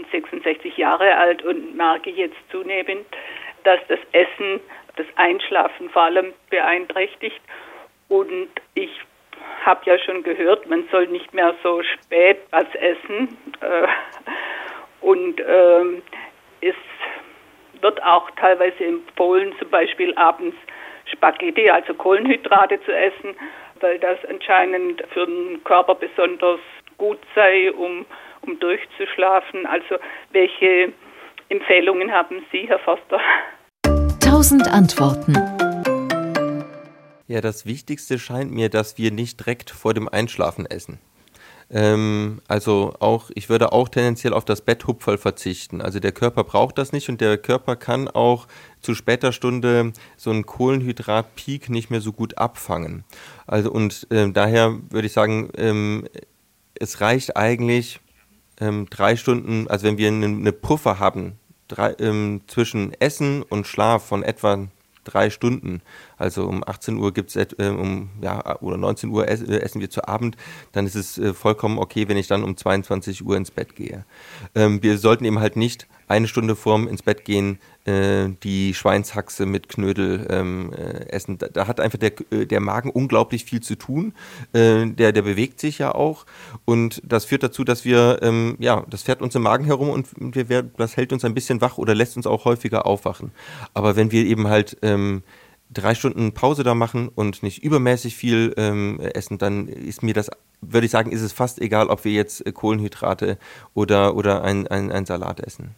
bin 66 Jahre alt und merke jetzt zunehmend, dass das Essen das Einschlafen vor allem beeinträchtigt. Und ich habe ja schon gehört, man soll nicht mehr so spät was essen. Äh, und ähm, es wird auch teilweise empfohlen, zum Beispiel abends Spaghetti, also Kohlenhydrate zu essen, weil das anscheinend für den Körper besonders gut sei, um, um durchzuschlafen. Also welche Empfehlungen haben Sie, Herr Forster? Tausend Antworten. Ja, das Wichtigste scheint mir, dass wir nicht direkt vor dem Einschlafen essen. Ähm, also auch, ich würde auch tendenziell auf das Betthupferl verzichten. Also der Körper braucht das nicht und der Körper kann auch zu später Stunde so einen Kohlenhydratpeak nicht mehr so gut abfangen. Also und äh, daher würde ich sagen, ähm, es reicht eigentlich ähm, drei Stunden, also wenn wir eine, Puffer haben drei, ähm, zwischen Essen und Schlaf von etwa drei Stunden. Also um 18 Uhr gibt es äh, um ja oder 19 Uhr ess, äh, essen wir zu Abend, dann ist es äh, vollkommen okay, wenn ich dann um 22 Uhr ins Bett gehe. Ähm, wir sollten eben halt nicht eine Stunde vorm ins Bett gehen äh, die Schweinshaxe mit Knödel ähm, äh, essen. Da, da, hat einfach der, äh, der Magen unglaublich viel zu tun. Äh, der, der bewegt sich ja auch und das führt dazu, dass wir, ähm, ja, das fährt uns im Magen herum und wir, das hält uns ein bisschen wach oder lässt uns auch häufiger aufwachen. Aber wenn wir eben halt ähm, drei Stunden Pause da machen und nicht übermäßig viel ähm, essen, dann ist mir das, würde ich sagen, ist es fast egal, ob wir jetzt Kohlenhydrate oder, oder ein, ein, ein Salat essen.